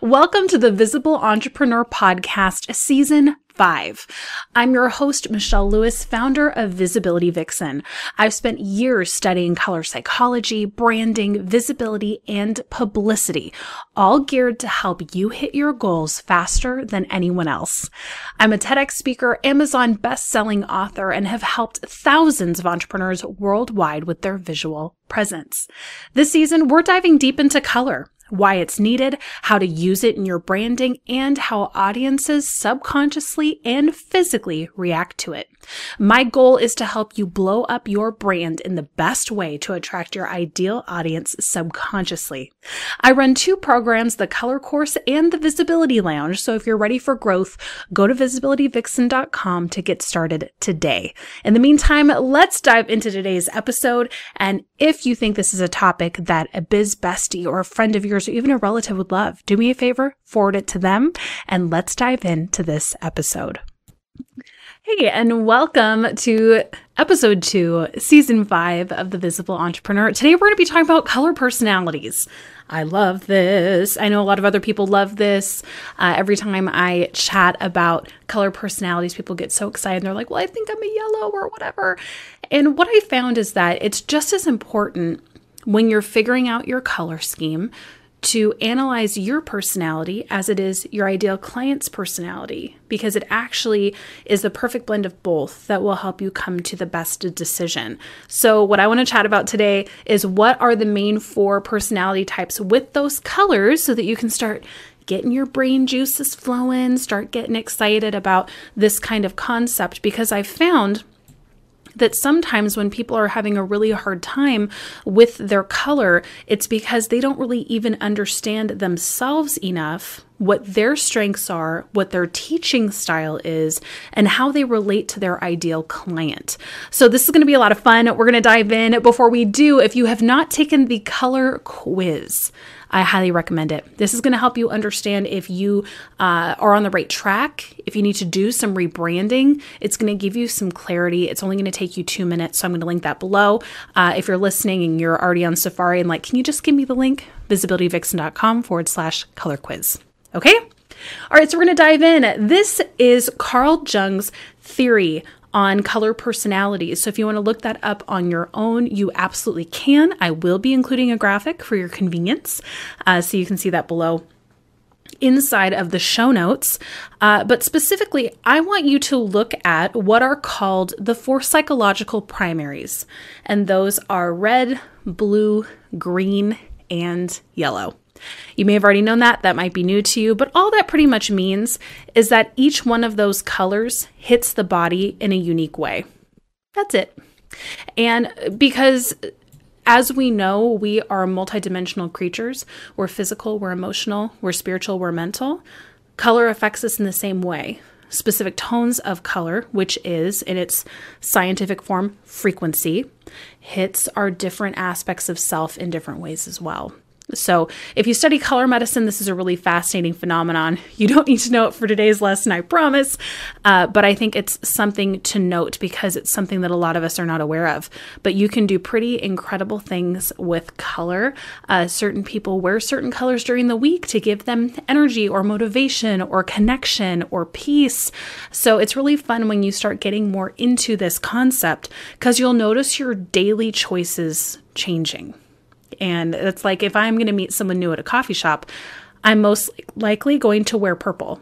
Welcome to the Visible Entrepreneur Podcast, Season 5. I'm your host, Michelle Lewis, founder of Visibility Vixen. I've spent years studying color psychology, branding, visibility, and publicity, all geared to help you hit your goals faster than anyone else. I'm a TEDx speaker, Amazon best-selling author, and have helped thousands of entrepreneurs worldwide with their visual presence. This season, we're diving deep into color why it's needed, how to use it in your branding, and how audiences subconsciously and physically react to it. My goal is to help you blow up your brand in the best way to attract your ideal audience subconsciously. I run two programs, the Color Course and the Visibility Lounge. So if you're ready for growth, go to visibilityvixen.com to get started today. In the meantime, let's dive into today's episode. And if you think this is a topic that a biz bestie or a friend of yours or even a relative would love, do me a favor, forward it to them, and let's dive into this episode. Hey, and welcome to episode two, season five of The Visible Entrepreneur. Today, we're going to be talking about color personalities. I love this. I know a lot of other people love this. Uh, every time I chat about color personalities, people get so excited. They're like, well, I think I'm a yellow or whatever. And what I found is that it's just as important when you're figuring out your color scheme to analyze your personality as it is your ideal client's personality, because it actually is the perfect blend of both that will help you come to the best decision. So, what I want to chat about today is what are the main four personality types with those colors so that you can start getting your brain juices flowing, start getting excited about this kind of concept, because I've found that sometimes when people are having a really hard time with their color, it's because they don't really even understand themselves enough what their strengths are, what their teaching style is, and how they relate to their ideal client. So, this is going to be a lot of fun. We're going to dive in. Before we do, if you have not taken the color quiz, I highly recommend it. This is going to help you understand if you uh, are on the right track, if you need to do some rebranding. It's going to give you some clarity. It's only going to take you two minutes. So I'm going to link that below. Uh, if you're listening and you're already on Safari and like, can you just give me the link? Visibilityvixen.com forward slash color quiz. Okay? All right, so we're going to dive in. This is Carl Jung's theory on color personalities. So if you want to look that up on your own, you absolutely can. I will be including a graphic for your convenience, uh, so you can see that below inside of the show notes. Uh, but specifically, I want you to look at what are called the four psychological primaries, and those are red, blue, green, and yellow. You may have already known that, that might be new to you, but all that pretty much means is that each one of those colors hits the body in a unique way. That's it. And because as we know, we are multidimensional creatures. We're physical, we're emotional, we're spiritual, we're mental. Color affects us in the same way. Specific tones of color, which is in its scientific form frequency, hits our different aspects of self in different ways as well. So, if you study color medicine, this is a really fascinating phenomenon. You don't need to know it for today's lesson, I promise. Uh, but I think it's something to note because it's something that a lot of us are not aware of. But you can do pretty incredible things with color. Uh, certain people wear certain colors during the week to give them energy or motivation or connection or peace. So, it's really fun when you start getting more into this concept because you'll notice your daily choices changing. And it's like if I'm going to meet someone new at a coffee shop, I'm most likely going to wear purple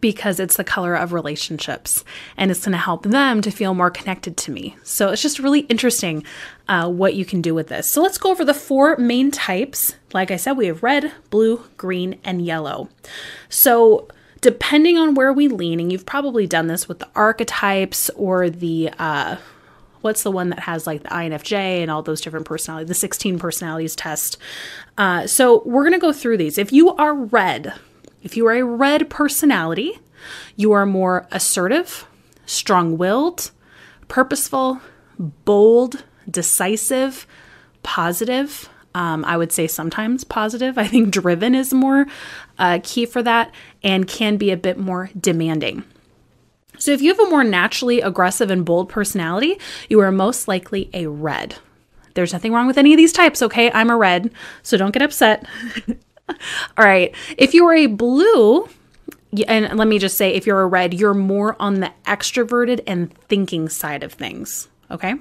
because it's the color of relationships and it's going to help them to feel more connected to me. So it's just really interesting uh, what you can do with this. So let's go over the four main types. Like I said, we have red, blue, green, and yellow. So depending on where we lean, and you've probably done this with the archetypes or the uh, what's the one that has like the INFJ and all those different personalities, the 16 personalities test. Uh, so we're going to go through these. If you are red, if you are a red personality, you are more assertive, strong willed, purposeful, bold, decisive, positive. Um, I would say sometimes positive. I think driven is more uh, key for that and can be a bit more demanding. So, if you have a more naturally aggressive and bold personality, you are most likely a red. There's nothing wrong with any of these types, okay? I'm a red, so don't get upset. All right. If you are a blue, and let me just say, if you're a red, you're more on the extroverted and thinking side of things. Okay.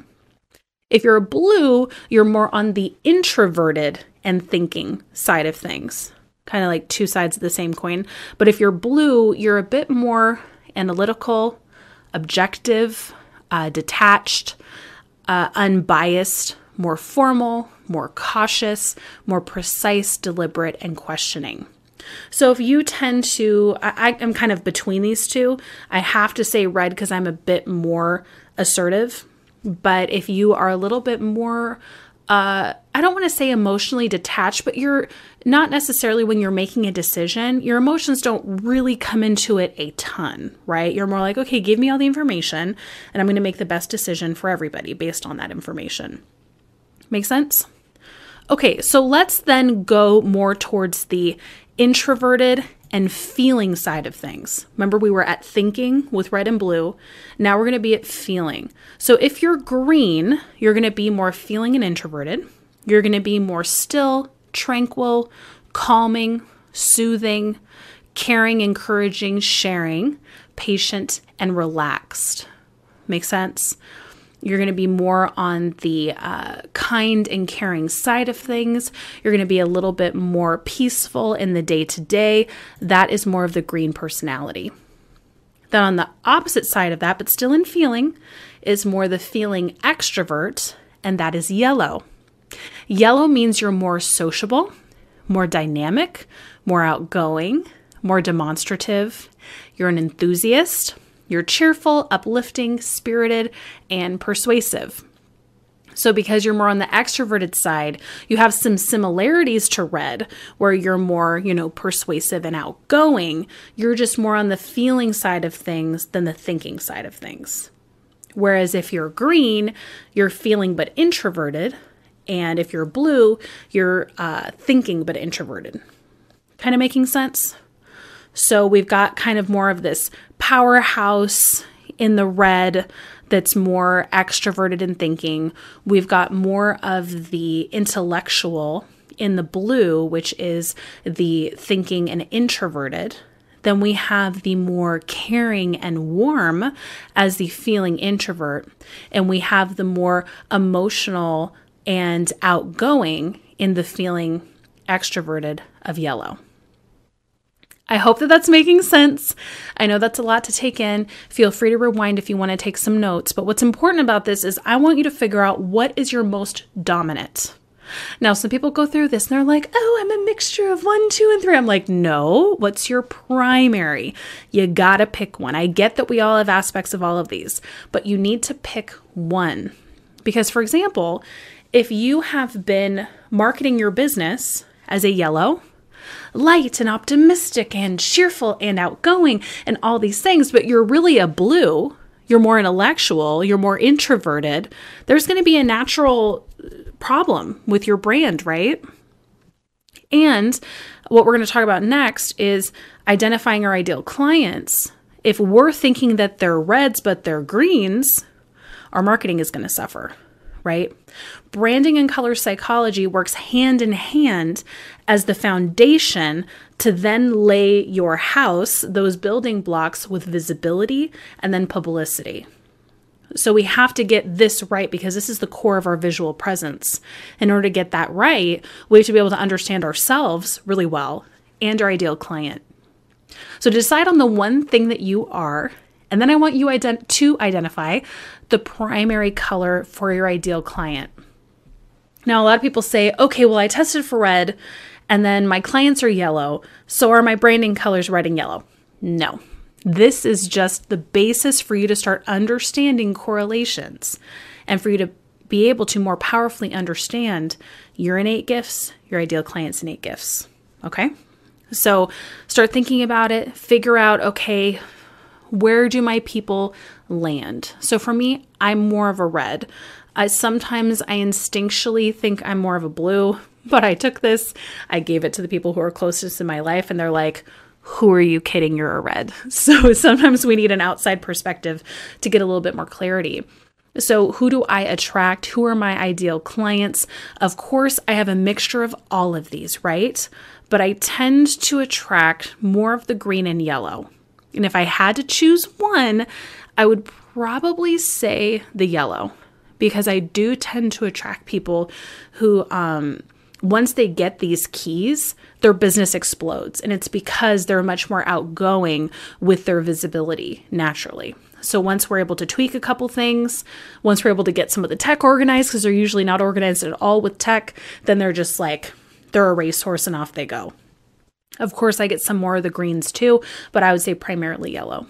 If you're a blue, you're more on the introverted and thinking side of things. Kind of like two sides of the same coin. But if you're blue, you're a bit more analytical, objective, uh, detached, uh, unbiased, more formal, more cautious, more precise, deliberate, and questioning. So if you tend to, I, am kind of between these two. I have to say red because I'm a bit more assertive. But if you are a little bit more, uh, I don't want to say emotionally detached, but you're not necessarily when you're making a decision, your emotions don't really come into it a ton, right? You're more like, okay, give me all the information and I'm going to make the best decision for everybody based on that information. Make sense? Okay, so let's then go more towards the introverted and feeling side of things. Remember, we were at thinking with red and blue. Now we're going to be at feeling. So if you're green, you're going to be more feeling and introverted. You're going to be more still, tranquil, calming, soothing, caring, encouraging, sharing, patient, and relaxed. Make sense? You're going to be more on the uh, kind and caring side of things. You're going to be a little bit more peaceful in the day to day. That is more of the green personality. Then, on the opposite side of that, but still in feeling, is more the feeling extrovert, and that is yellow. Yellow means you're more sociable, more dynamic, more outgoing, more demonstrative. You're an enthusiast you're cheerful, uplifting, spirited, and persuasive. So, because you're more on the extroverted side, you have some similarities to red, where you're more, you know, persuasive and outgoing. You're just more on the feeling side of things than the thinking side of things. Whereas if you're green, you're feeling but introverted. And if you're blue, you're uh, thinking but introverted. Kind of making sense? So we've got kind of more of this powerhouse in the red that's more extroverted in thinking. We've got more of the intellectual in the blue, which is the thinking and introverted. Then we have the more caring and warm as the feeling introvert. And we have the more emotional and outgoing in the feeling extroverted of yellow. I hope that that's making sense. I know that's a lot to take in. Feel free to rewind if you want to take some notes. But what's important about this is I want you to figure out what is your most dominant. Now, some people go through this and they're like, oh, I'm a mixture of one, two, and three. I'm like, no, what's your primary? You gotta pick one. I get that we all have aspects of all of these, but you need to pick one. Because, for example, if you have been marketing your business as a yellow, light and optimistic and cheerful and outgoing and all these things, but you're really a blue, you're more intellectual, you're more introverted, there's going to be a natural uh, problem with your brand, right? And what we're going to talk about next is identifying our ideal clients. If we're thinking that they're reds but they're greens, our marketing is going to suffer right? Branding and color psychology works hand in hand as the foundation to then lay your house, those building blocks, with visibility and then publicity. So we have to get this right because this is the core of our visual presence. In order to get that right, we have to be able to understand ourselves really well and our ideal client. So decide on the one thing that you are and then I want you ident- to identify the primary color for your ideal client. Now, a lot of people say, okay, well, I tested for red and then my clients are yellow. So are my branding colors red and yellow? No. This is just the basis for you to start understanding correlations and for you to be able to more powerfully understand your innate gifts, your ideal client's innate gifts. Okay? So start thinking about it, figure out, okay, where do my people land? So for me, I'm more of a red. Sometimes I instinctually think I'm more of a blue, but I took this, I gave it to the people who are closest in my life, and they're like, who are you kidding? You're a red. So sometimes we need an outside perspective to get a little bit more clarity. So, who do I attract? Who are my ideal clients? Of course, I have a mixture of all of these, right? but I tend to attract more of the green and yellow. And if I had to choose one, I would probably say the yellow because I do tend to attract people who, um, once they get these keys, their business explodes. And it's because they're much more outgoing with their visibility naturally. So once we're able to tweak a couple things, once we're able to get some of the tech organized, because they're usually not organized at all with tech, then they're just like, they're a racehorse and off they go. Of course, I get some more of the greens too, but I would say primarily yellow.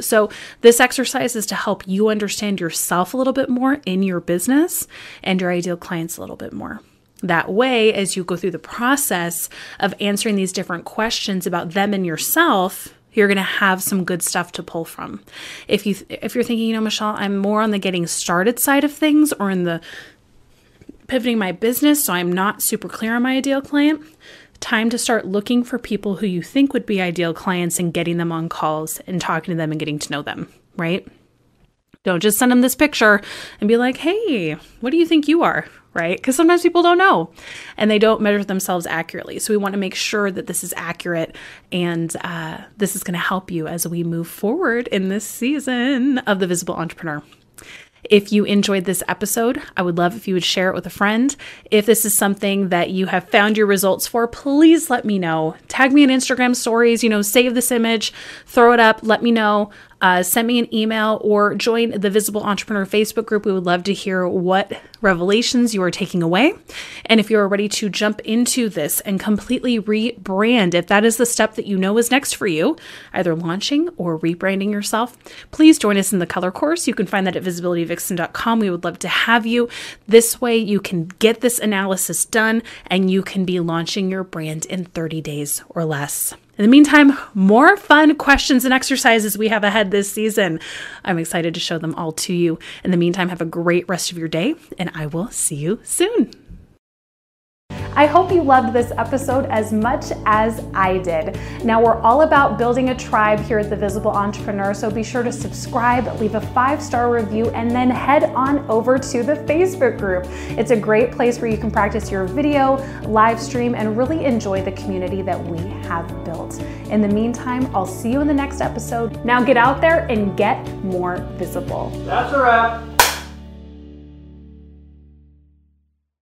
So, this exercise is to help you understand yourself a little bit more in your business and your ideal clients a little bit more. That way, as you go through the process of answering these different questions about them and yourself, you're going to have some good stuff to pull from. If you if you're thinking, you know, Michelle, I'm more on the getting started side of things or in the pivoting my business, so I'm not super clear on my ideal client, time to start looking for people who you think would be ideal clients and getting them on calls and talking to them and getting to know them, right? Don't just send them this picture and be like, hey, what do you think you are? Right? Because sometimes people don't know and they don't measure themselves accurately. So we want to make sure that this is accurate and uh, this is going to help you as we move forward in this season of The Visible Entrepreneur. If you enjoyed this episode, I would love if you would share it with a friend. If this is something that you have found your results for, please let me know. Tag me in Instagram stories, you know, save this image, throw it up, let me know uh, send me an email or join the Visible Entrepreneur Facebook group. We would love to hear what revelations you are taking away. And if you're ready to jump into this and completely rebrand, if that is the step that you know is next for you, either launching or rebranding yourself, please join us in the color course. You can find that at visibilityvixen.com. We would love to have you. This way, you can get this analysis done and you can be launching your brand in 30 days or less. In the meantime, more fun questions and exercises we have ahead this season. I'm excited to show them all to you. In the meantime, have a great rest of your day, and I will see you soon. I hope you loved this episode as much as I did. Now, we're all about building a tribe here at The Visible Entrepreneur, so be sure to subscribe, leave a five star review, and then head on over to the Facebook group. It's a great place where you can practice your video, live stream, and really enjoy the community that we have built. In the meantime, I'll see you in the next episode. Now, get out there and get more visible. That's a wrap.